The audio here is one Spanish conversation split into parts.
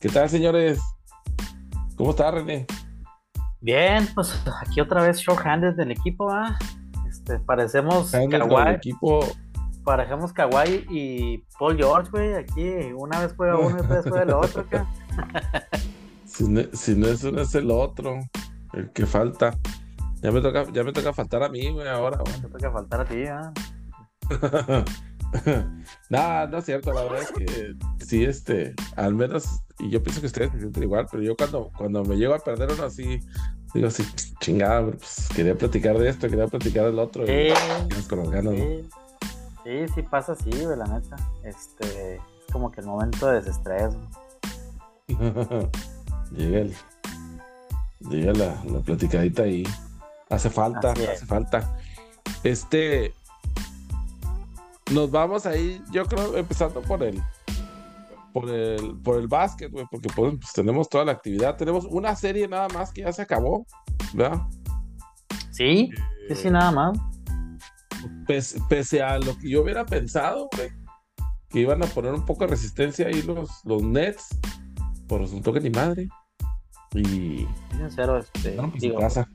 ¿Qué tal, señores? ¿Cómo está, René? Bien, pues aquí otra vez short-handed del equipo, ¿va? Este, parecemos Kawhi. equipo. Parecemos Kawhi y Paul George, güey. Aquí una vez juega uno y después juega el otro, acá. Si no, si no es uno, es el otro. El que falta. Ya me toca, ya me toca faltar a mí, güey, ahora. Te toca faltar a ti, ¿ah? no, no es cierto, la verdad es que sí, este, al menos, y yo pienso que ustedes se sienten igual, pero yo cuando, cuando me llego a perder uno así, digo así, chingada, pues quería platicar de esto, quería platicar del otro, Sí, y con las ganas, ¿no? sí. Sí, pasa así, güey, la neta. Este, es como que el momento de desestrés, llega el, llega la, la platicadita ahí. Hace falta, hace falta. Este, nos vamos ahí, yo creo, empezando por el, por el, por el básquet, güey, porque pues, pues, tenemos toda la actividad. Tenemos una serie nada más que ya se acabó, ¿verdad? Sí, sí, sí, nada más. Pese, pese a lo que yo hubiera pensado, güey, que iban a poner un poco de resistencia ahí los, los Nets, por resultó que ni madre. Y sincero, este, pues, digo, casa.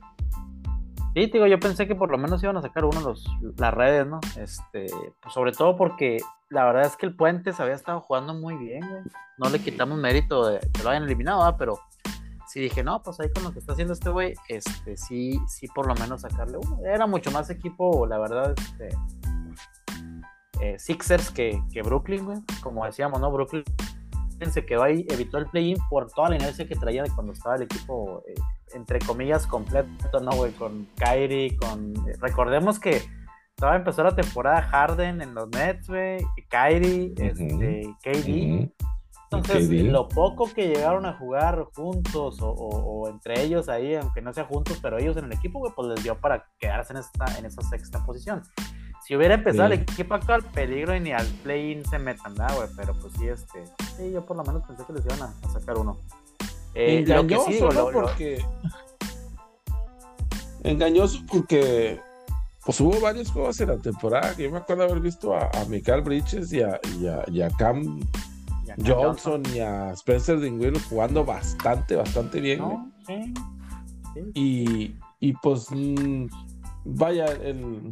Sí, digo, yo pensé que por lo menos iban a sacar uno los, las redes, ¿no? Este, pues sobre todo porque la verdad es que el Puente se había estado jugando muy bien, güey. No le quitamos mérito de que lo hayan eliminado, ¿verdad? pero sí dije, no, pues ahí con lo que está haciendo este güey, este, sí, sí por lo menos sacarle uno. Era mucho más equipo, la verdad, este, eh, Sixers que, que Brooklyn, güey. Como decíamos, ¿no? Brooklyn se quedó ahí, evitó el play-in por toda la inercia que traía de cuando estaba el equipo, eh, entre comillas, completo, ¿no, güey? Con Kyrie, con... eh, recordemos que estaba a empezar la temporada Harden en los Nets, güey, Kyrie, este, KD. Ujú. Entonces, KD. lo poco que llegaron a jugar juntos o, o- o entre ellos ahí, aunque no sea juntos, pero ellos en el equipo, güey, pues les dio para quedarse en esta, en esa sexta posición. Si hubiera empezado Sí. el equipo actual, peligro y ni al play-in se metan, ¿verdad, güey? Pero pues sí, este, sí, yo por lo menos pensé que les iban a, a sacar uno. Eh, lo que Engañoso, sí digo, ¿no? lo- lo- Porque. Engañoso porque. Pues hubo varios juegos en la temporada yo me acuerdo haber visto a, a Michael Bridges y a, y a- y a Cam y Johnson y a Spencer Dinwiddie jugando bastante, bastante bien. güey. ¿no? Sí, sí. Y, y pues, mm, vaya, el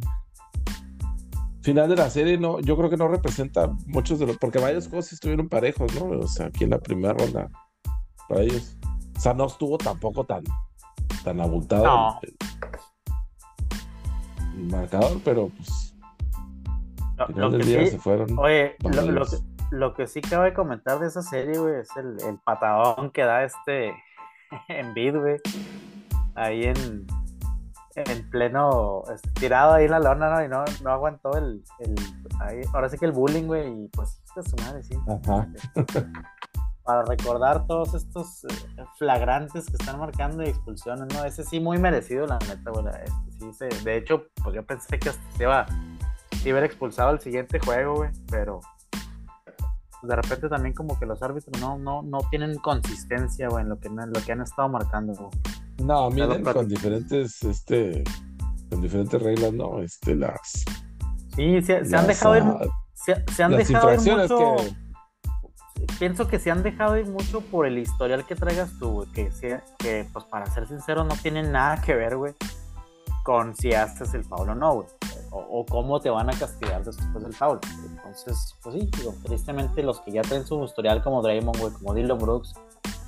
final de la serie no, yo creo que no representa muchos de los, porque varios juegos sí estuvieron parejos, ¿no? O sea, aquí en la primera ronda para ellos. O sea, no estuvo tampoco tan, tan abultado No. el, el marcador, pero pues Lo- final lo del que día sí- se fueron. Oye, lo, que, lo que sí cabe comentar de esa serie, güey, es el, el patadón que da este en bid, güey. Ahí en, en pleno, este, tirado ahí en la lona, ¿no? Y no, no aguantó el, el ahí, ahora sí que el bullying, güey, y pues, su madre, sí. Ajá. Para recordar todos estos eh, flagrantes que están marcando y expulsiones, ¿no? Ese sí muy merecido, la neta, güey. Este, sí, se- de hecho, pues yo pensé que hasta se iba, se iba a expulsado el siguiente juego, güey, pero pues, de repente también como que los árbitros no, no, no tienen consistencia, güey, en lo que, en lo que han estado marcando, güey. No, miren con diferentes, este, con diferentes reglas, ¿no? Este, las, Sí, se, se han dejado ir, ah, se, se han las dejado ir mucho... que Pienso que se han dejado ir mucho por el historial que traigas tú, güey. Que, que, pues, para ser sincero, no tiene nada que ver, güey, con si haces el foul o no, güey. O, o cómo te van a castigar después del foul. Entonces, pues sí, digo, tristemente los que ya traen su historial como Draymond, güey, como Dylan Brooks,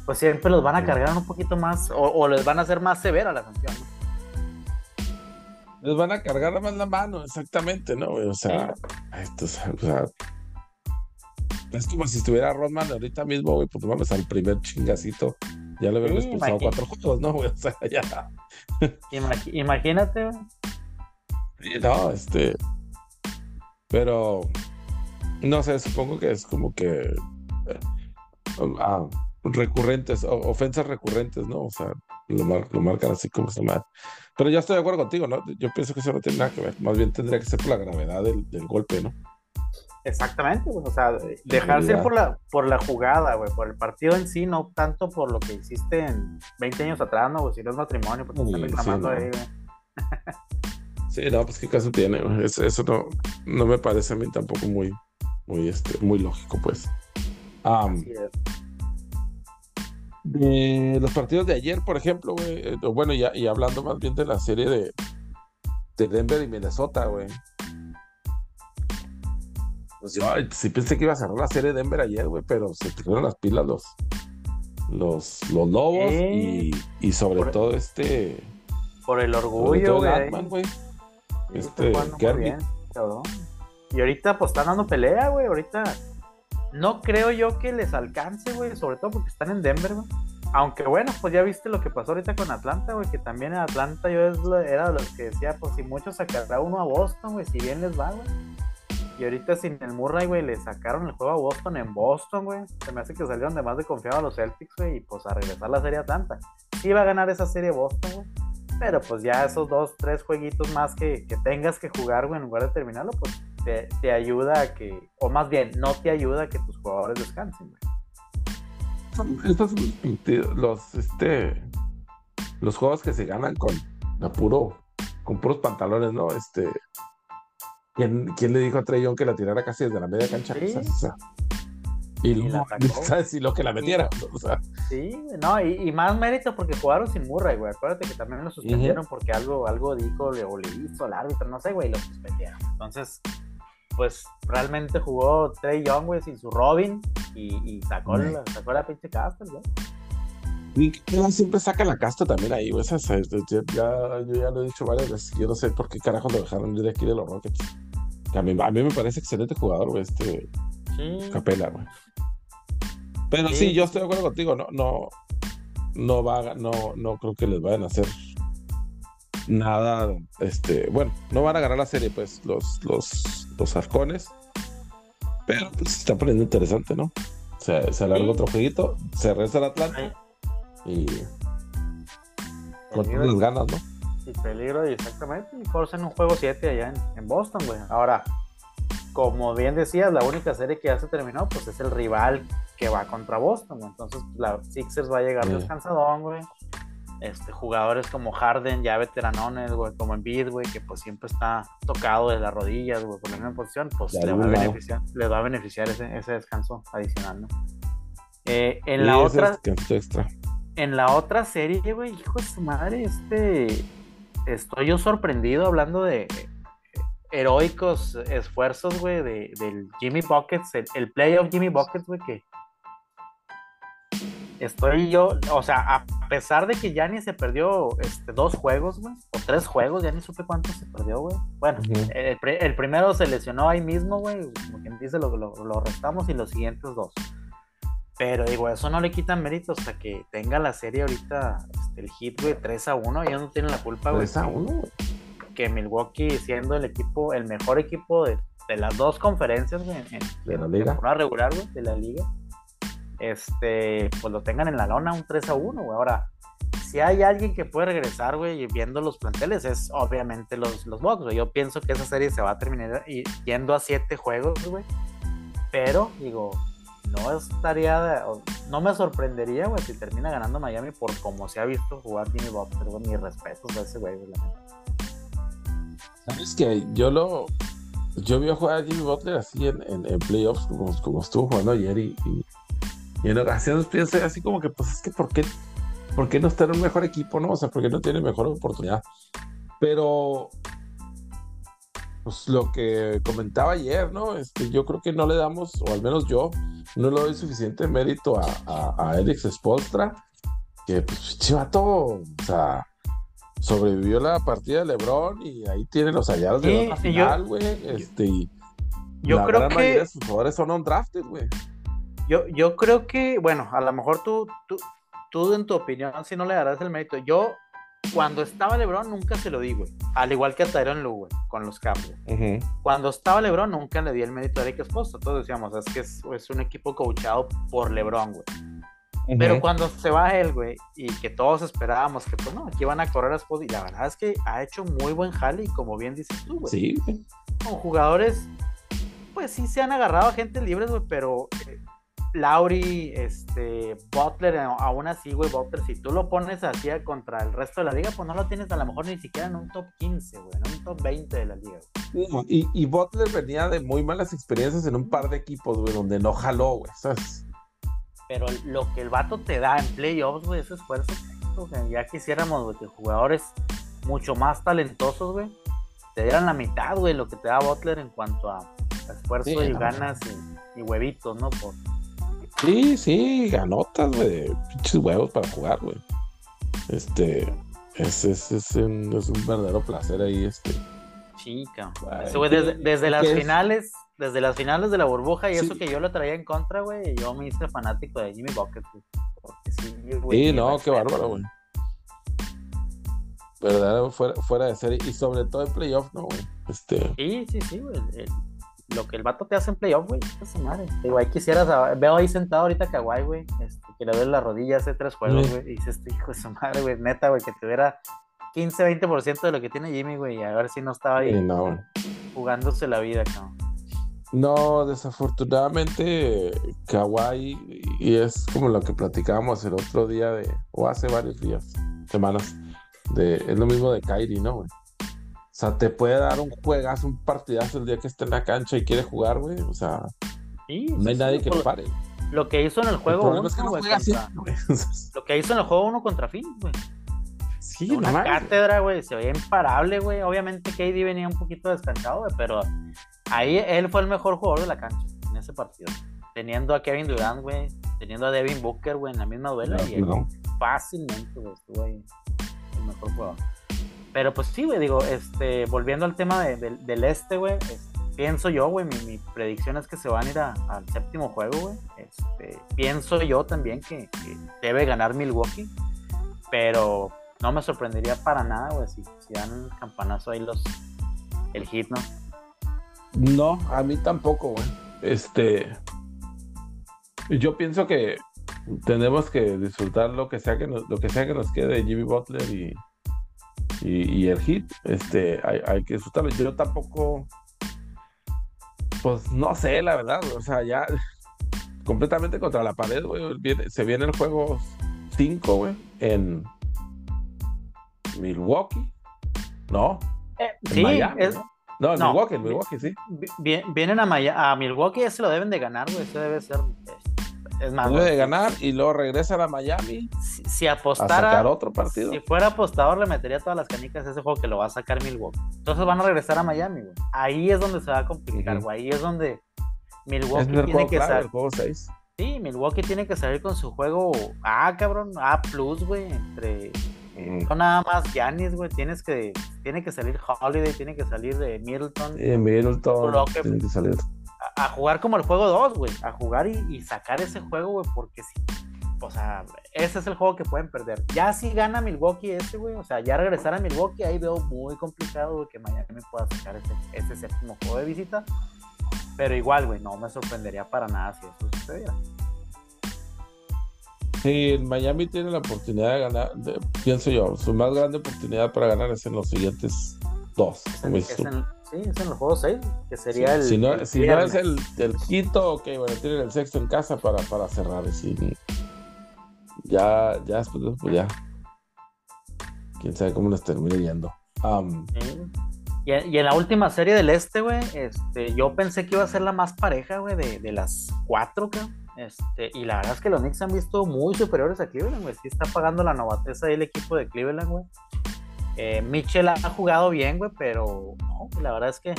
pues siempre los van a cargar un poquito más, o, o les van a hacer más severa la sanción, ¿no? les van a cargar más la mano, exactamente, ¿no? O sea, esto, es- o sea, es como si estuviera Rodman ahorita mismo, güey, pues vamos al primer chingacito. Ya le hubieran Sí, expulsado cuatro juegos, ¿no? güey? O sea, ya. Imagínate, güey. No, este. Pero. No sé, supongo que es como que. eh, ah, recurrentes, ofensas recurrentes, ¿no? O sea, lo, mar- lo marcan así como se llama. Pero yo estoy de acuerdo contigo, ¿no? Yo pienso que eso no tiene nada que ver. Más bien tendría que ser por la gravedad del, del golpe, ¿no? Exactamente, güey. O sea, dejarse ir por la, por la jugada, güey, por el partido en sí, no tanto por lo que hiciste en 20 años atrás, ¿no? güey? Si no es matrimonio, porque Sí, están reclamando sí, no. ahí, güey. Sí, no, pues qué caso tiene. güey? Eso, eso no, no me parece a mí tampoco muy, muy, este, muy lógico, pues. Am, Así es. De los partidos de ayer, por ejemplo, güey, eh, bueno, y, y hablando más bien de la serie de, de Denver y Minnesota, güey. Pues yo sí pensé que iba a cerrar la serie de Denver ayer, güey, pero se pusieron las pilas los, los, los lobos y, y, sobre Por- todo este. Por el orgullo, güey. Este, bien, cabrón. Y ahorita pues están dando pelea, güey. Ahorita no creo yo que les alcance, güey. Sobre todo porque están en Denver, güey. Aunque bueno, pues ya viste lo que pasó ahorita con Atlanta, güey. Que también en Atlanta yo era de los que decía, pues si mucho sacará uno a Boston, güey. Si bien les va, güey. Y ahorita sin el Murray, güey, le sacaron el juego a Boston en Boston, güey. Se me hace que salieron de más de confiado a los Celtics, güey. Y pues a regresar la serie Atlanta. Sí va a ganar esa serie Boston, güey. Pero pues ya esos dos, tres jueguitos más que, que tengas que jugar, güey, en lugar de terminarlo, pues te, te ayuda a que, o más bien, no te ayuda a que tus jugadores descansen, güey. Estos los este los juegos que se ganan con a puro con puros pantalones, ¿no? Este ¿quién, quién le dijo a Trey Young que la tirara casi desde la media cancha? Sí. O sea, y, Y. ¿sabes? Y lo que la metiera. O sea, Sí, no, y, y más mérito porque jugaron sin Murray, güey. Acuérdate que también lo suspendieron porque algo, algo dijo o le hizo al árbitro, no sé, güey, y lo suspendieron. Entonces, pues realmente jugó Trey Young, güey, sin su Robin y, y sacó, la, sacó la pinche casta, güey. y que siempre saca la casta también ahí, güey. Esa- ya, yo ya lo he dicho varias veces. Yo no sé por qué carajo lo dejaron ir de aquí de los Rockets. A, mí, a mí me parece excelente jugador, güey, este Sí. Capela, güey. Pero sí. Sí. yo estoy de acuerdo contigo, no, no, no va, no, no creo que les vayan a hacer nada, este, bueno, no van a ganar la serie, pues, los, los, los halcones, pero pues se está poniendo interesante, ¿no? Se, se alarga Sí. otro jueguito, se resta el Atlanta y con las ganas, ¿no? Y peligro, exactamente. Y forcen un juego 7 allá en, en Boston, güey. Ahora, como bien decías, la única serie que ya se terminó, pues es el rival que va contra Boston, güey. Entonces, la Sixers va a llegar Sí. descansadón, güey. Este, jugadores como Harden, ya veteranones, güey, como Embiid, güey, que pues siempre está tocado de las rodillas, güey, por la misma posición, pues le va, a beneficiar, le va a beneficiar ese, ese descanso adicional, ¿no? Eh, en Y la otra, extra. en la otra serie, güey, hijo de su madre, este. Estoy yo sorprendido hablando de eh, heroicos esfuerzos, güey, de, del Jimmy Buckets, el, el playoff Jimmy Buckets, güey, que. Estoy yo, o sea, a pesar de que ya ni se perdió este, dos juegos, güey, o tres juegos, ya ni supe cuántos se perdió, güey. Bueno, el, pri- el primero se lesionó ahí mismo, güey, como quien dice, lo, lo, lo restamos y los siguientes dos. Pero digo, eso no le quita mérito hasta que tenga la serie ahorita, este, el hit, güey, 3 a 1. Ellos no tienen la culpa, güey. 3 a que- 1, güey. Que Milwaukee, siendo el equipo, el mejor equipo de, de las dos conferencias, güey, en, De la en liga. regular, güey, de la liga, este, pues lo tengan en la lona un 3 a 1, güey. Ahora, si hay alguien que puede regresar, güey, viendo los planteles, es obviamente los, los Bucks, güey. Yo pienso que esa serie se va a terminar yendo a siete juegos, güey. Pero, digo, no estaría, no me sorprendería, güey, si termina ganando Miami por como se ha visto jugar Jimmy Butler, güey. Mis respetos a ese güey, güey. ¿Sabes que Yo lo. Yo vi a jugar a Jimmy Butler así en, en, en playoffs, como, como estuvo jugando ayer, y, y, y en ocasiones pienso así como que, pues es que, ¿por qué, ¿por qué no está en un mejor equipo, no? O sea, ¿por qué no tiene mejor oportunidad? Pero. Pues lo que comentaba ayer, ¿no? Este, yo creo que no le damos, o al menos yo, no le doy suficiente mérito a, a, a Alex Spolstra, que pues chivato, o sea, sobrevivió la partida de LeBron y ahí tiene los hallados de la final, güey. Este, y Yo la creo gran que- mayoría de sus jugadores son undrafted, güey. Yo, yo creo que, bueno, a lo mejor tú, tú, tú en tu opinión, si no le darás el mérito. Yo, cuando estaba LeBron, nunca se lo di, güey. Al igual que a Tyron Lue, güey, con los güey. Cuando estaba LeBron, nunca le di el mérito a Eric Spoelstra. Todos decíamos, es que es, es un equipo coachado por LeBron, güey. Pero cuando se va él, güey, y que todos esperábamos que, pues no, aquí van a correr a Spoelstra, y la verdad es que ha hecho muy buen jale, y como bien dices tú, güey Sí, güey. con jugadores, pues sí se han agarrado a gente libres, güey, pero Lauri, este, Butler, eh, aún así, güey, Butler, si tú lo pones así contra el resto de la liga, pues no lo tienes a lo mejor ni siquiera en un top 15, güey, en un top 20 de la liga. güey. Y, y Butler venía de muy malas experiencias en un par de equipos, güey, donde no jaló, güey. ¿sabes? Pero lo que el vato te da en playoffs, güey, ese esfuerzo, güey, ya quisiéramos, güey, que jugadores mucho más talentosos, güey, te dieran la mitad, güey, lo que te da Butler en cuanto a esfuerzo y ganas y, huevitos, ¿no? Por... Sí, sí, ganotas, güey, pinches huevos para jugar, güey. Este, es, es, es, un, es un verdadero placer ahí, este. Chica. desde, desde las finales, desde las finales de la burbuja y eso que yo lo traía en contra, güey, yo me hice fanático de Jimmy Bucket, sí, no, qué bárbaro, güey. Verdadero fuera, fuera de serie y sobre todo en playoff, ¿no, güey? Este... Sí, sí, sí, güey. Lo que el vato te hace en playoff, güey, esa madre. Digo, ahí quisieras, veo ahí sentado ahorita Kawhi, güey, este, que le duele la rodilla hace tres juegos, güey, y dices, este hijo de su madre, güey, neta, güey, que te hubiera 15, 20% de lo que tiene Jimmy, güey, y a ver si no estaba ahí jugándose la vida, cabrón. No, desafortunadamente, Kawhi, y es como lo que platicábamos el otro día de, o hace varios días, semanas, de, es lo mismo de Kyrie, ¿no, güey? O sea, te puede dar un juegazo, un partidazo el día que esté en la cancha y quiere jugar, güey. O sea, no hay nadie que lo pare. Lo que hizo en el juego uno, Lo que hizo en el juego uno contra Phoenix, güey. Sí, una cátedra, güey, se veía imparable, güey. Obviamente KD venía un poquito descansado, güey, pero ahí él fue el mejor jugador de la cancha en ese partido. Teniendo a Kevin Durant, güey, teniendo a Devin Booker, güey, en la misma duela, y fácilmente, güey, estuvo ahí el mejor jugador. Pero pues sí, güey, digo, este, volviendo al tema del este, güey, pienso yo, güey, mi, predicción es que se van a ir al séptimo juego, güey. Este, pienso yo también que, que debe ganar Milwaukee, pero no me sorprendería para nada, güey, si, si dan un campanazo ahí los el hit, ¿no? No, a mí tampoco, güey. Este. Yo pienso que tenemos que disfrutar lo que sea que nos, lo que sea que nos quede de Jimmy Butler y, y, el hit. Este, hay, hay, que disfrutarlo. Yo tampoco. Pues no sé, la verdad, o sea, ya completamente contra la pared, güey. se viene el juego 5, güey, en Milwaukee. No. Eh, sí, es... ¿no? en Milwaukee, en Milwaukee, sí. Vienen a, a Milwaukee, ese lo deben de ganar, güey. Ese debe ser. Es más. Debe de ganar y luego regresan a Miami. Si, apostara. A sacar otro partido. Si fuera apostador, le metería todas las canicas a ese juego que lo va a sacar Milwaukee. Entonces van a regresar a Miami, güey. Ahí es donde se va a complicar, güey. Ahí es donde Milwaukee tiene que salir. Sí, Milwaukee tiene que salir con su juego A, cabrón. A plus, güey. Entre no nada más Giannis, güey. Tienes que, tiene que salir Holiday, tiene que salir de Middleton. Sí, Middleton. tiene que salir. A, jugar como el juego 2, güey. A jugar y, sacar ese juego, güey. Porque si. O sea, ese es el juego que pueden perder. Ya si gana Milwaukee ese, güey. O sea, ya regresar a Milwaukee, ahí veo muy complicado, güey, que Miami pueda sacar ese, ese séptimo juego de visita. Pero igual, güey, no me sorprendería para nada si eso sucediera. Sí, Miami tiene la oportunidad de ganar, pienso yo, su más grande oportunidad para ganar es en los siguientes dos. Sí, es en los juegos seis, que sería el. Si no, si no es el, el, quinto, ok, bueno, tienen el sexto en casa para, para cerrar. ya, ya después, pues ya. Quién sabe cómo les termine yendo. y, en la última serie del este, güey, este, yo pensé que iba a ser la más pareja, güey, de, de las cuatro, creo este, y la verdad es que los Knicks han visto muy superiores a Cleveland, güey. Sí está pagando la novateza ahí el equipo de Cleveland, güey. Eh, Mitchell ha jugado bien, güey, pero no, la verdad es que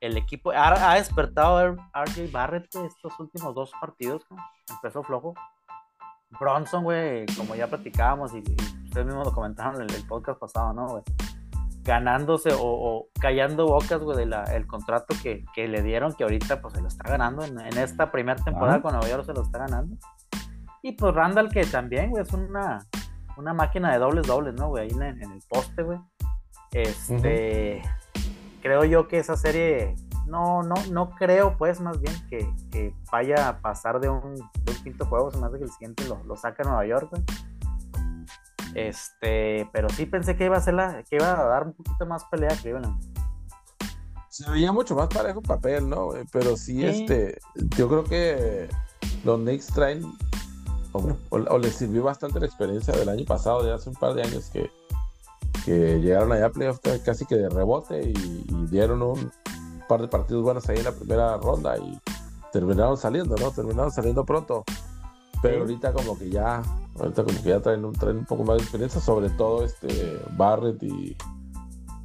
el equipo ha, despertado a RJ Barrett estos últimos dos partidos, ¿no? empezó flojo. Bronson, güey, como ya platicábamos y, ustedes mismos lo comentaron en el, el podcast pasado, ¿no, güey? ganándose o, callando bocas, güey, del contrato que, le dieron, que ahorita pues se lo está ganando en, esta primera temporada con Nueva York se lo está ganando. Y pues Randall que también, güey, es una, una máquina de dobles dobles, ¿no, güey? Ahí en, el poste, güey. Este, creo yo que esa serie, no, no, no creo, pues, más bien que, vaya a pasar de un, de un quinto juego, me hace que el siguiente lo, lo saca Nueva York, güey. Este, pero sí pensé que iba a ser la, que iba a dar un poquito más pelea que Cleveland. Se veía mucho más parejo papel, ¿no? Pero sí, este, yo creo que los Knicks traen, o, les sirvió bastante la experiencia del año pasado, de hace un par de años que, que llegaron allá a playoffs casi que de rebote y, y, dieron un par de partidos buenos ahí en la primera ronda y terminaron saliendo, ¿no? Terminaron saliendo pronto. Pero ahorita como que ya, ahorita como que ya traen un, traen un poco más de experiencia, sobre todo este Barrett y,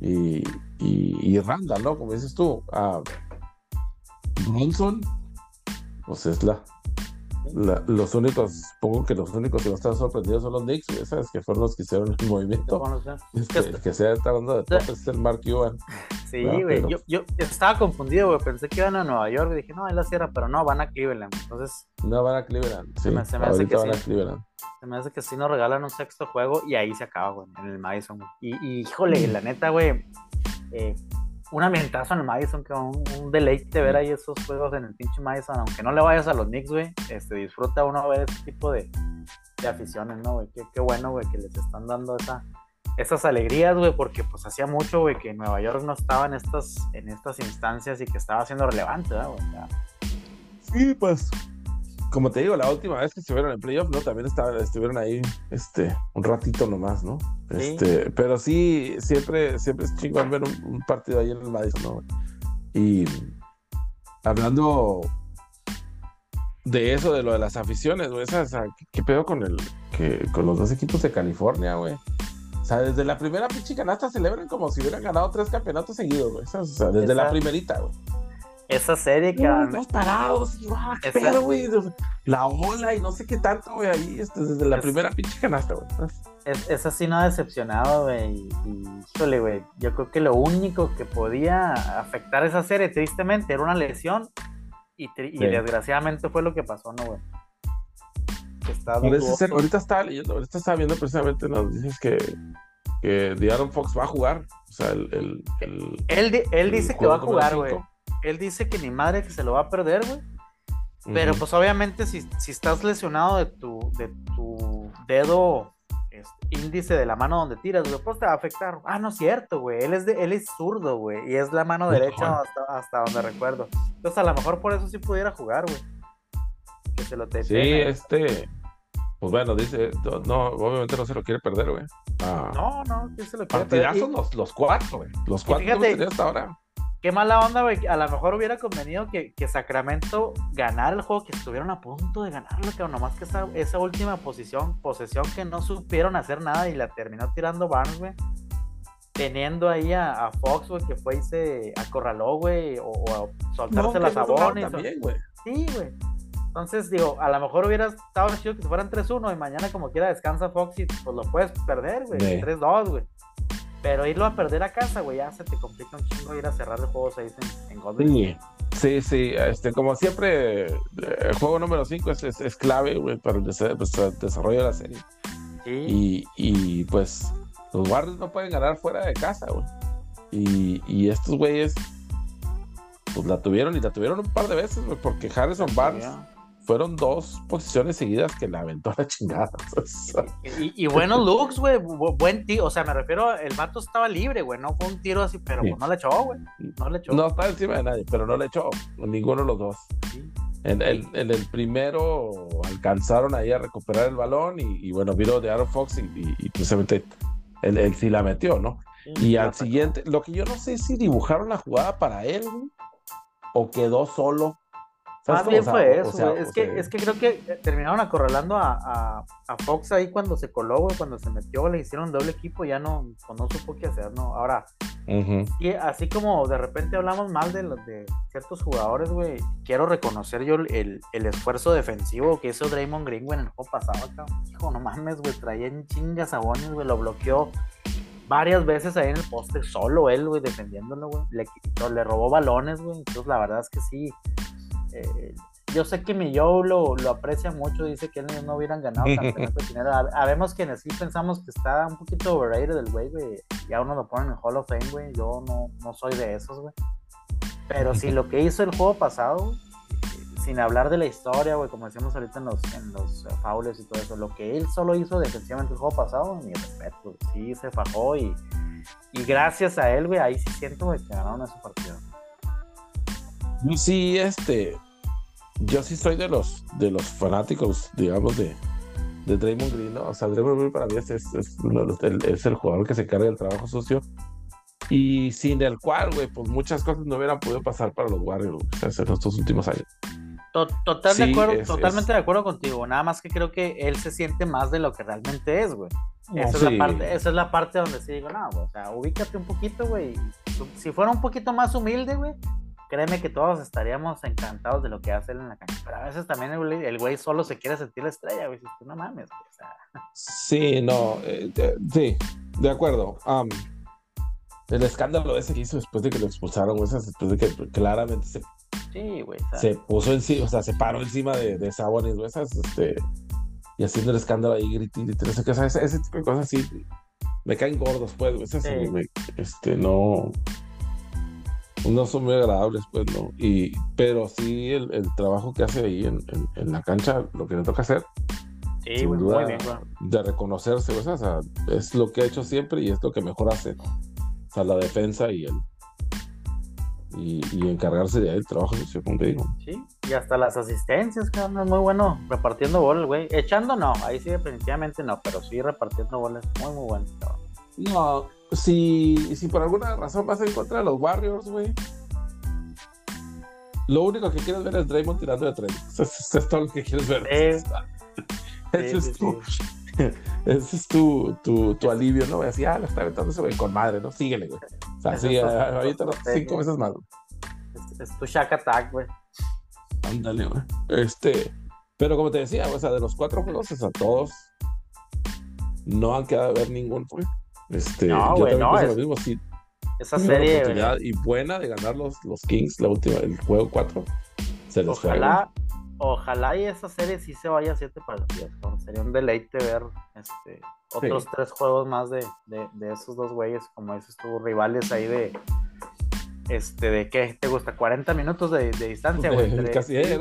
y, y, Randall, ¿no? Como dices tú, a Bronson, pues es la, los únicos, supongo que los únicos que no están sorprendidos son los Knicks, ¿sabes? Que fueron los que hicieron el movimiento. Este, que se está hablando de todo, es el Mark Cuban. Sí, güey. Yo, yo, estaba confundido, güey. Pensé que iban a Nueva York. Y dije, no, es la sierra, pero no, van a Cleveland. Entonces. No, van a Cleveland. Sí, se me, se me hace que van sí. a Cleveland. Se me hace que sí nos regalan un sexto juego y ahí se acaba, güey, en el Madison. Y, y híjole, la neta, güey. Eh, un ambientazo en el Madison, que un, un, deleite ver ahí esos juegos en el pinche Madison, aunque no le vayas a los Knicks, güey, este, disfruta uno ver ese tipo de, de aficiones, ¿no, güey? Qué, qué, bueno, güey, que les están dando esa, esas alegrías, güey, porque pues hacía mucho, güey, que Nueva York no estaba en estas, en estas instancias y que estaba siendo relevante, güey? Sí, pues, como te digo, la última vez que estuvieron en playoff, ¿no? También estuvieron ahí, este, un ratito nomás, ¿no? Este, pero sí, siempre, siempre es chingón ver un, partido ahí en el Madison, ¿no? Y hablando de eso, de lo de las aficiones, güey, ¿qué, pedo con el, que, con los dos equipos de California, güey? O sea, desde la primera pinche canasta celebran como si hubieran ganado tres campeonatos seguidos, güey. O sea, desde la primerita, güey. Esa serie que... Dos parados, qué pedo, güey. La ola y no sé qué tanto, güey, ahí, este, desde la primera pinche canasta, güey. Es, esa sí no ha decepcionado, güey. Y, híjole, güey, yo creo que lo único que podía afectar esa serie, tristemente, era una lesión. Y, desgraciadamente fue lo que pasó, ¿no, güey? ahorita estaba leyendo, ahorita estaba viendo precisamente nos dices que, que Aaron Fox va a jugar. O sea, el. él, él dice que va a jugar, güey. Él dice que ni madre que se lo va a perder, güey. Pero pues obviamente si, si, estás lesionado de tu, de tu dedo índice de la mano donde tiras, güey, pues te va a afectar. Ah, no es cierto, güey. Él es, de, él es zurdo, güey. Y es la mano derecha hasta, hasta, donde recuerdo. Entonces, a lo mejor por eso sí pudiera jugar, güey. Que se lo te Sí, este. Pues bueno, dice. No, obviamente no se lo quiere perder, güey. Ah. No, no, sí se lo quiere perder. Los, los cuatro, güey. Los cuatro que hasta ahora qué mala onda, güey. A lo mejor hubiera convenido que, que, Sacramento ganara el juego, que estuvieron a punto de ganarlo, que nomás que esa, esa última posición, posesión que no supieron hacer nada y la terminó tirando Barnes, güey. Teniendo ahí a, Fox, güey, que fue y se acorraló, güey, o, a soltarse las sabones. Sí, güey. Entonces, digo, a lo mejor hubiera estado chido que se fueran 3-1 y mañana como quiera descansa Fox y pues lo puedes perder, güey. 3-2, güey. Pero irlo a perder a casa, güey, ya se te complica un chingo ir a cerrar el juego 6 en, en Golden sí. Sí, sí, este, como siempre, el juego número 5 es, es, clave, güey, para el, pues, desarrollo de la serie. Sí. Y, y, pues los Warriors no pueden ganar fuera de casa, güey. Y, y estos güeyes, pues la tuvieron y la tuvieron un par de veces, güey, porque Harrison Barnes fueron dos posiciones seguidas que la aventó a la chingada. y, buenos looks, güey. Buen tiro. O sea, me refiero, el vato estaba libre, güey. No fue un tiro así, pero pues no le echó, güey. No le echó. No estaba encima de nadie, pero no le echó. Ninguno de los dos. En, el, en el primero alcanzaron ahí a recuperar el balón y, bueno, vino de Aaron Fox y, precisamente él, sí la metió, ¿no? y al siguiente, lo que yo no sé es si dibujaron la jugada para él, o quedó solo más bien fue eso, es, que, es que creo que eh, terminaron acorralando a, a, Fox ahí cuando se coló, güey, cuando se metió, le hicieron doble equipo, ya no, pues, no supo qué hacer, ¿no? Ahora, y así como de repente hablamos mal de, de ciertos jugadores, güey, quiero reconocer yo el, el, esfuerzo defensivo que hizo Draymond Green, güey, en el juego pasado, cabrón. Hijo, no mames, güey, traía en chingas sabones, güey, lo bloqueó varias veces ahí en el poste, solo él, güey, defendiéndolo, güey. Le, le robó balones, güey. Entonces, la verdad es que sí, eh, yo sé que mi Joe lo, lo, aprecia mucho, dice que ellos no hubieran ganado campeonato dinero. Habemos quienes sí pensamos que está un poquito overrated el güey, güey. Ya uno lo pone en Hall of Fame, güey. Yo no, no soy de esos, güey. Pero sí, lo que hizo el juego pasado, sin hablar de la historia, güey, como decíamos ahorita en los, en los faules y todo eso, lo que él solo hizo defensivamente el juego pasado, mi respeto, sí se fajó y, y gracias a él, güey, ahí sí siento güey, que ganaron ese partido. Sí, este. Yo sí soy de los, de los fanáticos, digamos, de, de Draymond Green, ¿no? O sea, Draymond Green para mí es, es, el, jugador que se carga del trabajo sucio. Y sin el cual, güey, pues muchas cosas no hubieran podido pasar para los Warriors, en estos últimos años. total de acuerdo, totalmente de acuerdo contigo. Nada más que creo que él se siente más de lo que realmente es, güey. esa, es la parte, esa es la parte donde sí digo, no, o sea, ubícate un poquito, güey. Si fuera un poquito más humilde, güey, créeme que todos estaríamos encantados de lo que hace él en la cancha. Pero a veces también el güey, solo se quiere sentir la estrella, güey. No mames, güey. O sea... Sí, no, eh, sí, de acuerdo. el escándalo ese que hizo después de que lo expulsaron, güey, después de que claramente se Sí, güey. Se puso encima, o sea, se paró encima de, de Sabonis, güey, esas, este, y haciendo el escándalo ahí, gritando, qué, o sea, ese, tipo de cosas así, me caen gordos, pues, güey, esas, este, no, no son muy agradables, pues, ¿no? Y, pero sí, el, el trabajo que hace ahí en, en, la cancha, lo que le toca hacer, Sí, güey, muy bien, güey. De reconocerse, o sea, es lo que ha hecho siempre y es lo que mejor hace, ¿no? O sea, la defensa y el, y, encargarse de ahí el trabajo como te digo. Sí, y hasta las asistencias, cabrón, es muy bueno repartiendo bolas, güey. Echando no, ahí sí definitivamente no, pero sí repartiendo bolas, muy, muy bueno. No, si, si por alguna razón vas en contra de los Warriors, güey, lo único que quieres ver es Draymond tirando de tres. Eso, es todo lo que quieres ver. Ese es tu, ese es tu, tu, tu, alivio, ¿no? Así, ah, lo está aventando ese güey con madre, ¿no? Síguele, güey. O sea, sí, ahorita cinco veces más. Es, tu Shack Attack, güey. Ándale, güey. Este, pero como te decía, o sea, de los cuatro juegos, o sea, todos no han quedado a ver ningún, güey. Este, no, güey, no. Es, lo mismo, sí. Esa serie. Oportunidad y buena de ganar los, los Kings, la última, el juego 4. Se les Ojalá, ojalá y esa serie sí se vaya a siete partidos. Sería un deleite ver este, otros tres juegos más de, de, esos dos güeyes, como dices tú, rivales ahí de. Este, ¿de qué te gusta? 40 minutos de, distancia, güey. casi, eh,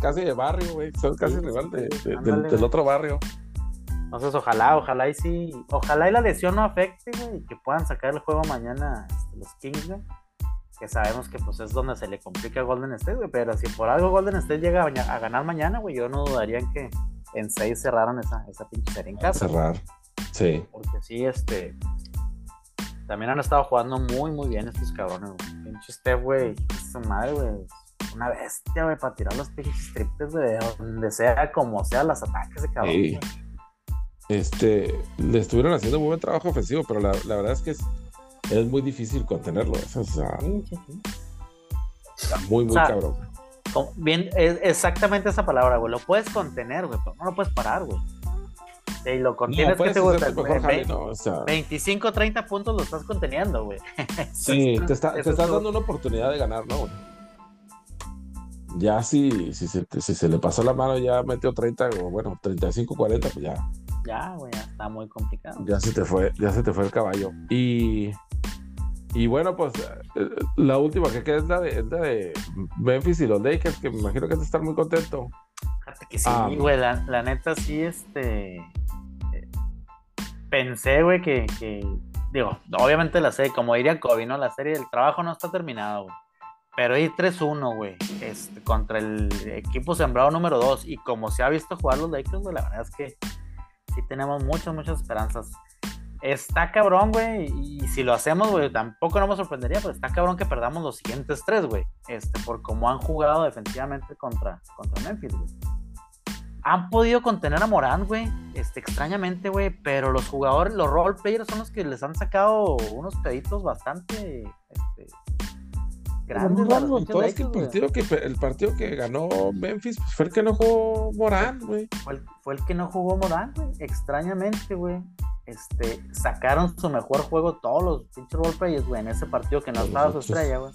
casi de barrio, güey. Son casi rival del, otro barrio. Entonces, ojalá, ojalá y sí. Ojalá y la lesión no afecte, güey, y que puedan sacar el juego mañana este, los Kings, güey que sabemos que pues es donde se le complica a Golden State, güey, pero si por algo Golden State llega a, ganar mañana, güey, yo no dudaría en que en seis cerraron esa, esa pinche serie en casa. Cerrar, sí. Porque sí, este, también han estado jugando muy, muy bien estos cabrones, güey. Pinche Steph, güey, su madre, güey, una bestia, güey, para tirar los pinches triples, de donde sea, como sea, los ataques de cabrón. Sí. Este, le estuvieron haciendo muy buen trabajo ofensivo, pero la, la verdad es que es es muy difícil contenerlo. Eso, muy, muy cabrón. Bien, es exactamente esa palabra, güey. Lo puedes contener, güey, pero no lo puedes parar, güey. Y lo contienes, que te gusta? 25, 30 puntos lo estás conteniendo, güey. sí, te, está, te estás dando una oportunidad de ganar, ¿no? Ya si, si, se, si se le pasó la mano, ya metió 30, o bueno, 35, 40, pues ya. Ya, güey, ya está muy complicado. Ya se te fue, ya se te fue el caballo. Y y bueno, pues eh, la última que queda es la de, Memphis y los Lakers, que me imagino que a estar muy contento. Fíjate que sí, ah. güey, la, neta sí, este. Eh, pensé, güey, que, Digo, obviamente la serie, como diría Kobe, ¿no? La serie del trabajo no está terminada, güey. Pero hay 3-1, güey, este, contra el equipo sembrado número 2. Y como se ha visto jugar los Lakers, güey, la verdad es que sí tenemos muchas, muchas esperanzas está cabrón, güey. Y si lo hacemos, güey, tampoco no me sorprendería, pero está cabrón que perdamos los siguientes tres, güey. Este, por cómo han jugado defensivamente contra, contra Memphis, güey. Han podido contener a Morán, güey. Este, extrañamente, güey. Pero los jugadores, los role players son los que les han sacado unos peditos bastante. Este, grandes. es que el, partido que el partido que ganó Memphis pues, fue el que no jugó Morán, güey. Fue, fue el que no jugó Morán, güey. Extrañamente, güey este, sacaron su mejor juego todos los pinches roleplayers, güey, en ese partido que no estaba su estrella, güey.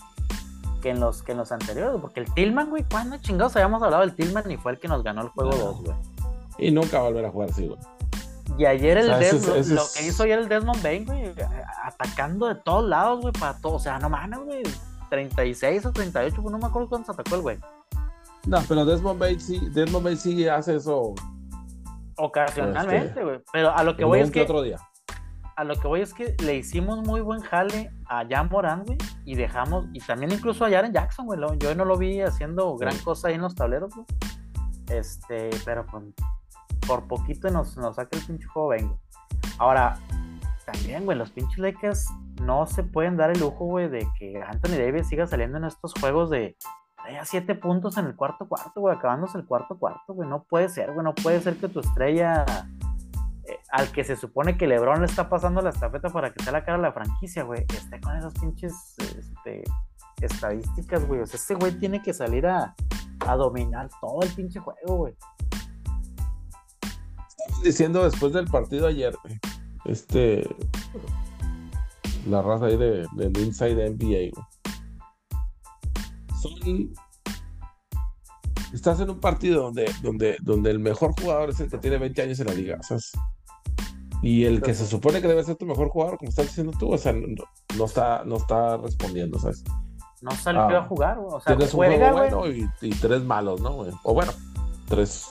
Que en los, que en los anteriores, porque el Tillman, güey, ¿cuándo chingados habíamos hablado del Tillman y fue el que nos ganó el juego 2, güey? Y nunca va a volver a jugar así, güey. Y ayer el Desmond, lo que hizo ayer el Desmond Bain, güey, atacando de todos lados, güey, para todo. O sea, no mames, güey. 36 o 38, pues no me acuerdo cuándo se atacó el güey. No, pero Desmond Bain sí, Desmond Bain sí hace eso Ocasionalmente, este, güey. Pero a lo que voy es que. Otro día. A lo que voy es que le hicimos muy buen jale a Jan Morán, güey. Y dejamos. Y también incluso a Jaren Jackson, güey. Yo no lo vi haciendo gran cosa ahí en los tableros, güey. Este, pero por poquito nos, nos saca el pinche juego, vengo. Ahora, también, güey, los pinches Lakers no se pueden dar el lujo, güey, de que Anthony Davis siga saliendo en estos juegos de traía siete puntos en el cuarto cuarto, güey, acabándose el cuarto cuarto, güey. No puede ser, güey, no puede ser que tu estrella, eh, al que se supone que Lebron le está pasando la estafeta para que sea la cara de la franquicia, güey, esté con esas pinches este, estadísticas, güey. O sea, este güey tiene que salir a, a dominar todo el pinche juego, güey. Diciendo después del partido ayer, este, la raza ahí de, del Inside NBA, güey. Son. Estás en un partido donde, donde, donde el mejor jugador es el que tiene 20 años en la liga, ¿sabes? Y el que se supone que debe ser tu mejor jugador, como estás diciendo tú, o sea, no, no está, no está respondiendo, ¿sabes? No salió Ah. a jugar, güey. O sea, Tienes un juego bueno y, y tres malos, ¿no? güey? O bueno, tres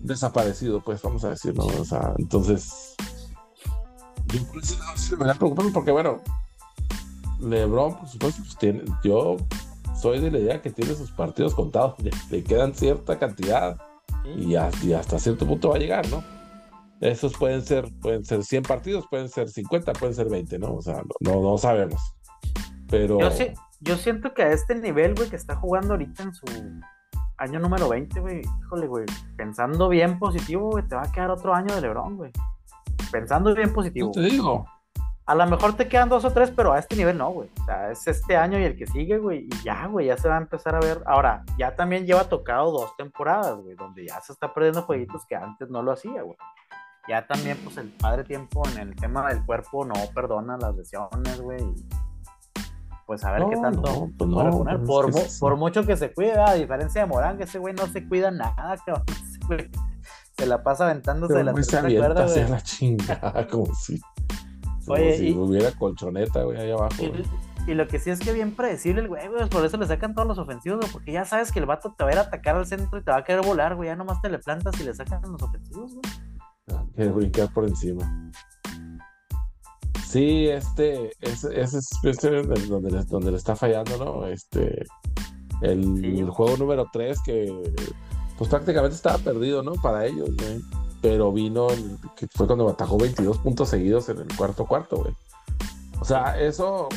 desaparecidos, pues vamos a decir, ¿no? O sea, entonces. Yo por ese lado sí porque, bueno, LeBron, por supuesto, pues tiene. Yo soy de la idea que tiene sus partidos contados. Le, quedan cierta cantidad y, hasta cierto punto va a llegar, ¿no? Esos pueden ser, pueden ser 100 partidos, pueden ser 50, pueden ser 20, ¿no? O sea, no, no, no sabemos. Pero. Yo, sí- yo siento que a este nivel, güey, que está jugando ahorita en su año número 20, güey, híjole, güey, pensando bien positivo, güey, te va a quedar otro año de LeBron, güey. Pensando bien positivo. Te digo, A lo mejor te quedan dos o tres, pero a este nivel no, güey. O sea, es este año y el que sigue, güey. Y ya, güey, ya se va a empezar a ver. Ahora, ya también lleva tocado dos temporadas, güey, donde ya se está perdiendo jueguitos que antes no lo hacía, güey. Ya también, pues, el padre tiempo en el tema del cuerpo no perdona las lesiones, güey. Pues a ver No, qué tanto no, pues no, es por, que mucho que se cuide, a diferencia de Morán, que ese güey no se cuida nada, cabrón. Se la pasa aventándose de la hacia güey. la chingada, como si, como Oye, si y- hubiera colchoneta, güey, ahí abajo. güey. Y, lo que sí es que bien predecible el güey, güey, por eso le sacan todos los ofensivos, güey, porque ya sabes que el vato te va a ir a atacar al centro y te va a querer volar, güey, ya nomás te le plantas y le sacan los ofensivos, güey. Que brincar por encima. Sí, este, ese, ese es es donde, le, donde le está fallando, ¿no? Este, el, Sí. el juego número 3 que pues prácticamente estaba perdido, ¿no? Para ellos, güey. Pero vino, el- que fue cuando atajó 22 puntos seguidos en el cuarto cuarto, güey. O sea, eso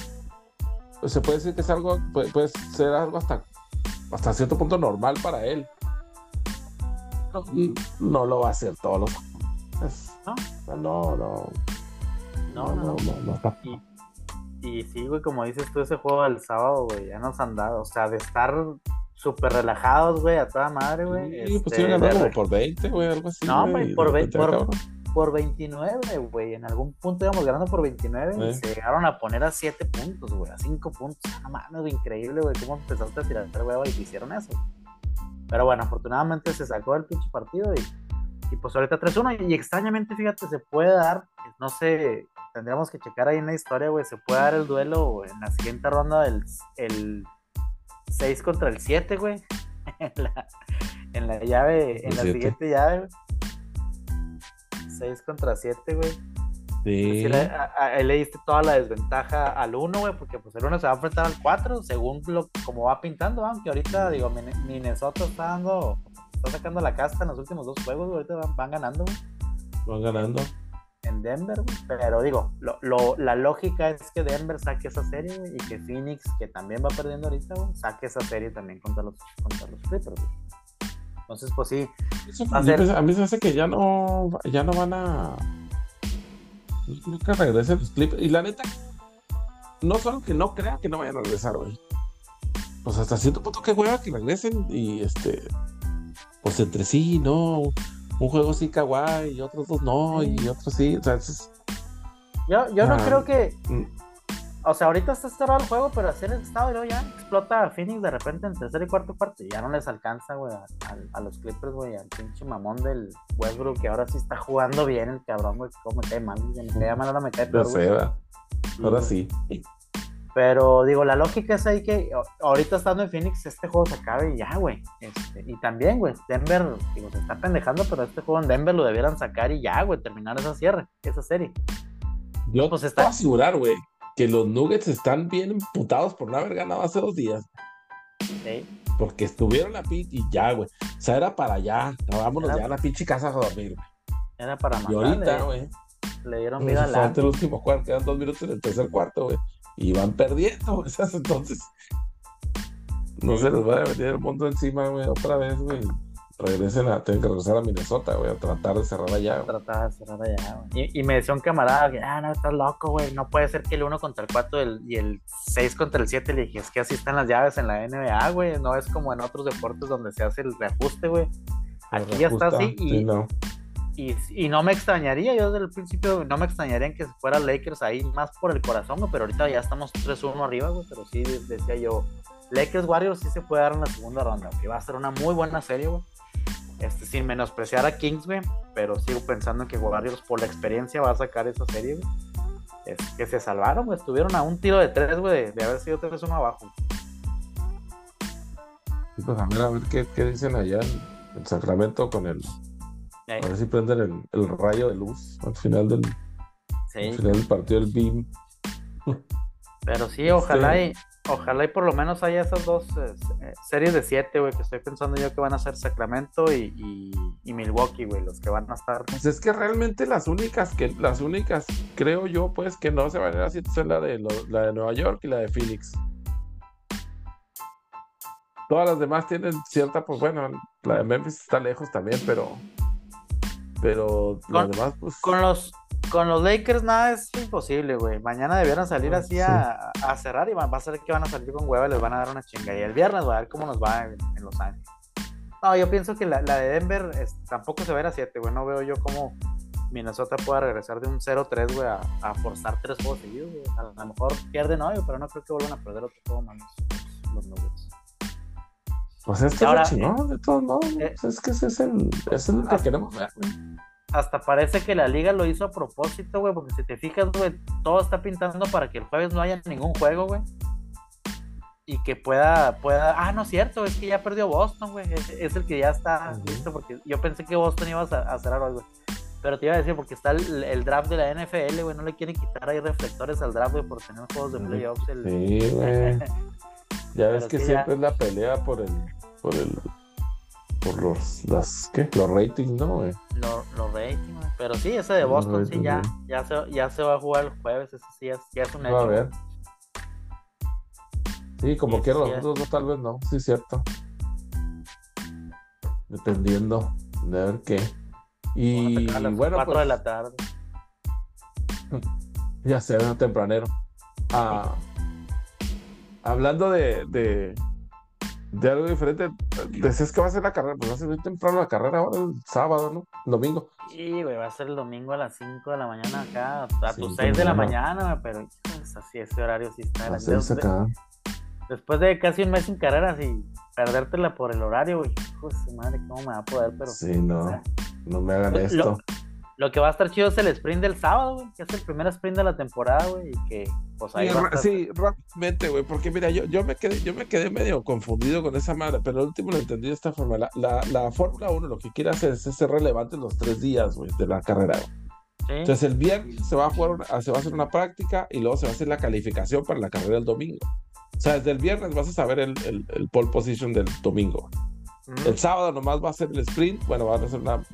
se puede decir que es algo, puede, puede ser algo hasta, hasta cierto punto normal para él. No, no lo va a hacer todos los es- ¿No? no, no, No, no, no. no, no está- Y sí, güey, como dices tú, ese juego del sábado, güey, ya nos han dado, o sea, de estar súper relajados, güey, a toda madre, güey. Sí, pues este, de como por 20, güey, algo así. No, güey, por ve- por- ah, por 29, güey, en algún punto íbamos ganando por 29 y se llegaron a poner a 7 puntos, güey, a 5 puntos. No mames, güey, increíble, güey, cómo empezaste a tirar el huevo y te hicieron eso. Pero bueno, afortunadamente se sacó el pinche partido y, y pues ahorita 3-1 y extrañamente, fíjate, se puede dar, no sé, tendríamos que checar ahí en la historia, güey, se puede dar el duelo en la siguiente ronda del el 6 contra el 7, güey. En la, en la llave, en El la siete. siguiente llave, güey. 6 contra 7, güey. Sí. Sí, le, a- a- le diste toda la desventaja al 1, güey, porque pues el 1 se va a enfrentar al 4, según lo, como va pintando, aunque ahorita, digo, Minnesota está dando, está sacando la casta en los últimos dos juegos, güey, ahorita van, van ganando, güey, Van ganando. En Denver, güey. Pero digo, lo, lo- la lógica es que Denver saque esa serie, güey, y que Phoenix, que también va perdiendo ahorita, güey, saque esa serie también contra los, contra los Clippers, güey. Entonces, pues sí, Eso, a yo ser- pensé- a mí se hace que ya no, ya no van a. Que regresen los clips. Y la neta, no solo que no crea que no vayan a regresar, güey. Pues hasta cierto punto que hueva que regresen y este. Pues entre sí, no. Un juego sí kawaii y otros dos no, y otros sí. O sea, es- yo, yo no Ah, creo que, mm, O sea, ahorita está cerrado el juego, pero hacer el estado y luego ya explota a Phoenix de repente en tercer y cuarto parte. Ya no les alcanza, güey, a, a- a los Clippers, güey, al pinche mamón del Westbrook, que ahora sí está jugando bien el cabrón, güey. Cómo me cae mal. Me cae mal, ahora me cae peor. Ahora sí. Pero digo, la lógica es ahí que ahorita estando en Phoenix, este juego se acabe y ya, güey. Este, y también, güey, Denver, digo, se está pendejando, pero este juego en Denver lo debieran sacar y ya, güey, terminar esa cierre, esa serie. Yo Pues está- puedo asegurar, güey, que los Nuggets están bien emputados por no haber ganado hace dos días. ¿sí? Porque estuvieron la pinche y ya, güey. O sea, era para allá. No, vámonos Era- ya a la pinche casa a dormir, güey. Era para Y matarle. ahorita, güey. Le dieron vida al falta el último cuarto, quedan dos minutos en el tercer cuarto, güey. Y van perdiendo. ¿sabes? Entonces, no se les vaya a venir el mundo encima, güey, otra vez, güey. Regresen a, tienen que regresar a Minnesota, güey, a tratar de cerrar allá. Güey. Tratar de cerrar allá, güey. Y, y, me decía un camarada que, ah, no, estás loco, güey. No puede ser que el 1 contra el 4 y el 6 contra el 7. Le dije, es que así están las llaves en la NBA, güey. No es como en otros deportes donde se hace el reajuste, güey. Aquí ya está así y, sí, no. Y, no me extrañaría, yo desde el principio no me extrañaría en que fuera Lakers ahí más por el corazón, güey, pero ahorita ya estamos 3-1 arriba, güey, pero sí decía yo, Lakers Warriors sí se puede dar en la segunda ronda, que va a ser una muy buena serie, güey. Este, sin menospreciar a Kings, güey, pero sigo pensando que Warriors por la experiencia va a sacar esa serie, güey. Es que se salvaron, güey, estuvieron a un tiro de tres, güey, de, haber sido 3-1 abajo. Pues a ver, a ver qué dicen allá en, Sacramento con el... A ver si prenden el, el, rayo de luz al final del, sí. al final del partido del BIM. Pero sí, ojalá y Ojalá y por lo menos haya esas dos eh, series de siete, güey, que estoy pensando yo que van a ser Sacramento y, Milwaukee, güey, los que van a estar. Pues es que realmente las únicas que, las únicas, creo yo, pues, que no se van a ir así son la de la de Nueva York y la de Phoenix. Todas las demás tienen cierta, pues bueno, la de Memphis está lejos también, pero. Pero las demás, pues. Con los, con los Lakers nada es imposible, güey. Mañana debieron salir así a, cerrar y va a ser que van a salir con hueva y les van a dar una chinga. Y el viernes va a ver cómo nos va en, Los Ángeles. No, yo pienso que la, de Denver tampoco se va a ir a 7, güey. No veo yo cómo Minnesota pueda regresar de un 0-3, güey, a, forzar tres juegos seguidos, güey. A, lo mejor pierden hoy, pero no creo que vuelvan a perder otro juego más los, Nuggets. Pues es que Ahora, es ¿no? De todos modos, eh, es que ese es el, es el que queremos ver, güey hasta parece que la liga lo hizo a propósito, güey, porque si te fijas, güey, todo está pintando para que el jueves no haya ningún juego, güey. Y que pueda, pueda, ah, no es cierto, es que ya perdió Boston, güey, es, el que ya está listo, porque yo pensé que Boston iba a, hacer algo, güey. Pero te iba a decir, porque está el, draft de la NFL, güey, no le quieren quitar ahí reflectores al draft, güey, por tener juegos de playoffs. Sí, güey. ya ves que siempre es la pelea por el, por el por los las ¿qué? los ratings, ¿no? Güey? Los, ratings, pero sí, ese de Boston sí ya, ya se, ya se va a jugar el jueves, ese sí ya es un hecho. A ver. Sí, como quiera, los otros tal vez no, sí es cierto. Dependiendo de ver qué. Y a las bueno, 4 de pues la tarde. ya se ve tempranero. Ah, hablando de, de de algo diferente. Decías que va a ser la carrera, pues va a ser muy temprano la carrera ahora el sábado, ¿no? El domingo. Sí, güey, va a ser el domingo a las 5 de la mañana acá, a tus 6 de la mañana, pero pues, así ese horario sí está. Después, acá. después de casi un mes sin carreras y perdértela por el horario, güey, hijo de madre, ¿cómo me va a poder? Pero, sí, no, no me hagan esto. Lo que va a estar chido es el sprint del sábado, güey, que es el primer sprint de la temporada, güey, y que pues ahí sí, rápidamente, güey, porque mira, yo, yo me quedé, yo me quedé medio confundido con esa madre, pero el último lo entendí de esta forma. La, la, Fórmula 1 lo que quiere hacer es ser relevante los tres días, güey, de la carrera, Entonces el viernes se va a jugar se va a hacer una práctica y luego se va a hacer la calificación para la carrera del domingo. O sea, desde el viernes vas a saber el, el, el pole position del domingo. El sábado nomás va a ser el sprint, bueno, va a ser un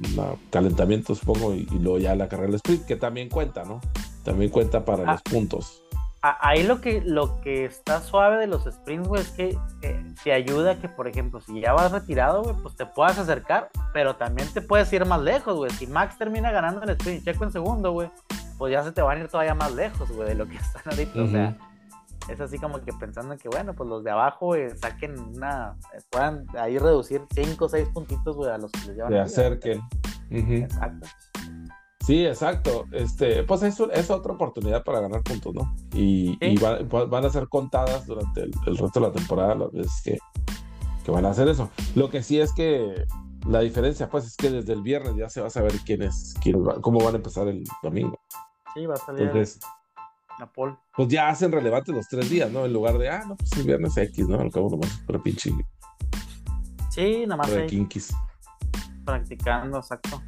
calentamiento, supongo, y, luego ya la carrera del sprint, que también cuenta, ¿no? También cuenta para ah. los puntos. Ahí lo que, lo que está suave de los sprints, güey, es que eh, te ayuda que, por ejemplo, si ya vas retirado, güey, pues te puedas acercar, pero también te puedes ir más lejos, güey. Si Max termina ganando el sprint y Checo en segundo, güey, pues ya se te van a ir todavía más lejos, güey, de lo que están ahorita. O sea, es así como que pensando que, bueno, pues los de abajo eh, saquen una, eh, puedan ahí reducir 5 o 6 puntitos, güey, a los que les llevan. Se acerquen. Exacto. Sí, exacto. Este, pues es, es otra oportunidad para ganar puntos, ¿no? Y, van a ser contadas durante el, resto de la temporada las veces que, que, van a hacer eso. Lo que sí es que la diferencia, pues, es que desde el viernes ya se va a saber quién es, quién cómo van a empezar el domingo. Sí, va a salir. Entonces, pues ya hacen relevante los tres días, ¿no? En lugar de, ah, no, pues el viernes X, ¿no? Al cabo nomás, pero pinche. Sí, nada más. Kinkis. Practicando, exacto.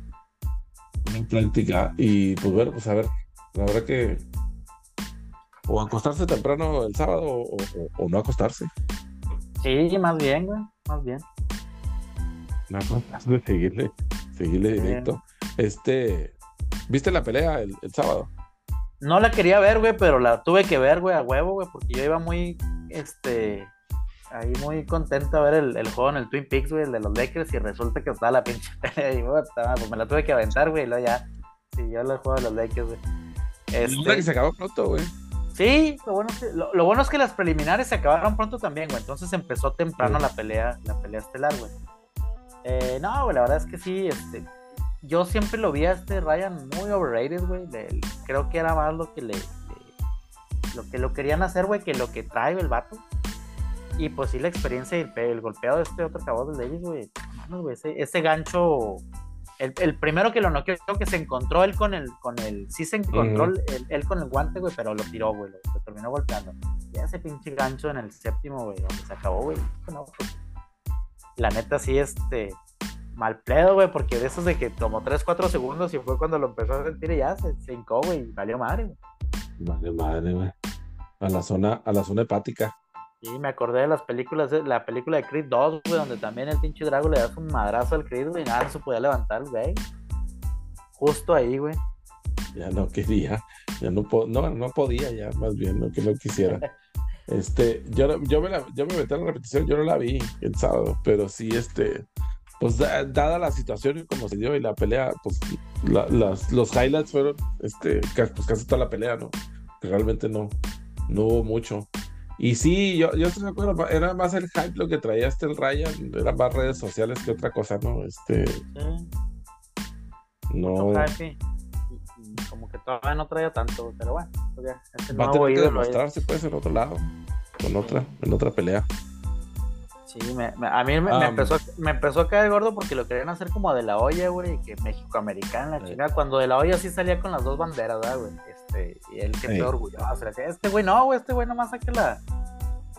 Práctica. Y pues bueno, pues a ver, la verdad que. O acostarse temprano el sábado o, no acostarse. Sí, más bien, güey, más bien. No, de seguirle, seguirle directo. Este, ¿viste la pelea el sábado? No la quería ver, güey, pero la tuve que ver, güey, a huevo, güey, porque yo iba muy, este, ahí muy contento a ver el, el, juego en el Twin Peaks, güey, el de los Lakers, y resulta que estaba la pinche pelea. Y pues me la tuve que aventar, güey, y luego ya siguió el juego de los Lakers, güey. Este... que se acabó pronto, güey. Sí, lo bueno, es que, lo, bueno es que las preliminares se acabaron pronto también, güey. Entonces empezó temprano la pelea, la pelea estelar, güey. Eh, no, güey, la verdad es que sí, este, yo siempre lo vi a este Ryan muy overrated, güey. Creo que era más lo que le, lo que lo querían hacer, güey, que lo que trae el vato. Y pues sí, la experiencia y el, golpeado de este otro caballo de Davis, güey. ese, ese gancho el, primero que lo noqueó, que se encontró él con el, con el, sí se encontró él, con el guante, güey, pero lo tiró, güey, lo, terminó golpeando. Y ese pinche gancho en el séptimo, güey, donde se acabó, güey. Pues, la neta sí, este, mal pledo, güey, porque de esos de que tomó 3, 4 segundos y fue cuando lo empezó a sentir y ya se, se hincó, güey, valió madre, güey. Valió madre, güey. A la zona, a la zona hepática. Sí, me acordé de las películas, la película de Creed 2, güey, donde también el pinche Drago le da un madrazo al Creed, güey, y nada, no se podía levantar, güey. Justo ahí, güey. Ya no quería, ya no, no, no podía ya, más bien, no que no quisiera. este, yo, yo, me la, yo me metí en la repetición, yo no la vi el sábado, pero sí, este, pues dada la situación y como se dio y la pelea, pues las, los highlights fueron, este, pues casi toda la pelea, ¿no? Realmente no, no hubo mucho. Y sí, yo, yo te acuerdo, era más el hype lo que traía este el Ryan, eran más redes sociales que otra cosa, ¿no? Este. No. como que todavía no traía tanto, pero bueno, pues ya, este Va a tener que demostrarse, pues, en otro lado, con otra, en otra pelea. Sí, me, a mí me, ah, empezó, me empezó a caer gordo porque lo querían hacer como de la olla, güey, que México-Americana, la chingada. Cuando de la olla sí salía con las dos banderas, güey? Este, y él que sí. orgulloso. Este güey no, güey, este güey nomás saque la,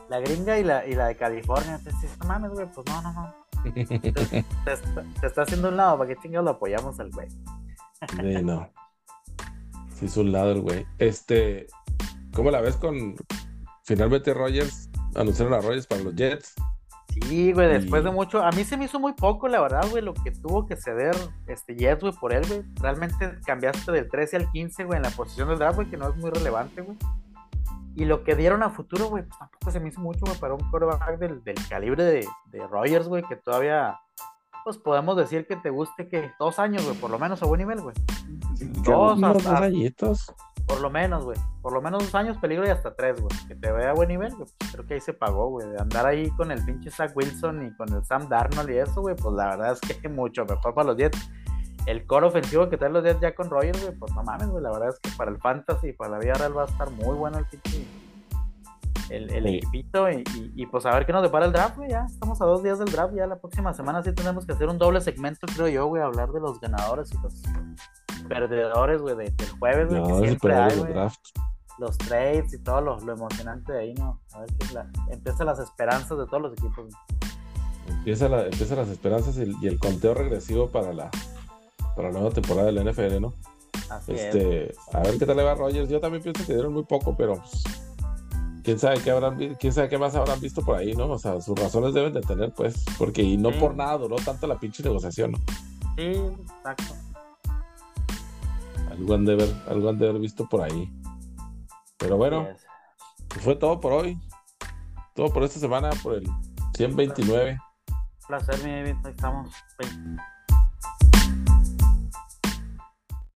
la gringa y la, y la de California. Entonces, no mames, güey, pues no, no, no. te, está haciendo un lado, ¿para qué chingados lo apoyamos al güey? sí, no. Sí, es un lado el güey. Este, ¿cómo la ves con finalmente Rogers? Anunciaron a Rogers para los Jets. Sí, güey, después de mucho, a mí se me hizo muy poco, la verdad, güey, lo que tuvo que ceder este Jets, güey, por él, güey. Realmente cambiaste del 13 al 15, güey, en la posición del draft, güey, que no es muy relevante, güey. Y lo que dieron a futuro, güey, pues tampoco se me hizo mucho, güey, para un quarterback del, del calibre de, de Rogers, güey, que todavía, pues podemos decir que te guste que dos años, güey, por lo menos a buen nivel, güey. Dos, hasta. Por lo menos, güey. Por lo menos dos años peligro y hasta tres, güey. Que te vea a buen nivel, güey. Pues, creo que ahí se pagó, güey. De andar ahí con el pinche Zach Wilson y con el Sam Darnold y eso, güey. Pues la verdad es que mucho mejor para los Jets. El core ofensivo que traen los Jets ya con Rogers, güey. Pues no mames, güey. La verdad es que para el Fantasy, para la vida real va a estar muy bueno el pinche. El, el equipito y, y, pues a ver qué nos depara el draft, güey. Ya estamos a dos días del draft. Ya la próxima semana sí tenemos que hacer un doble segmento, creo yo, güey. Hablar de los ganadores y los perdedores, güey, del jueves, güey, que siempre hay, güey. Los trades y todo lo, lo, emocionante de ahí, ¿no? A ver qué la, empiezan las esperanzas de todos los equipos. Empieza, la, empieza las esperanzas y el, y el, conteo regresivo para la, para la nueva temporada de la NFL, ¿no? Así este, es. A ver qué tal le va a Rogers. Yo también pienso que dieron muy poco, pero pues, quién sabe qué habrán quién sabe qué más habrán visto por ahí, ¿no? O sea, sus razones deben de tener, pues, porque y no por nada duró tanto la pinche negociación, ¿no? Sí, exacto. Algo han de haber, algo han de haber visto por ahí. Pero bueno, pues fue todo por hoy. Todo por esta semana, por el 129. Un placer, mi David. Ahí estamos.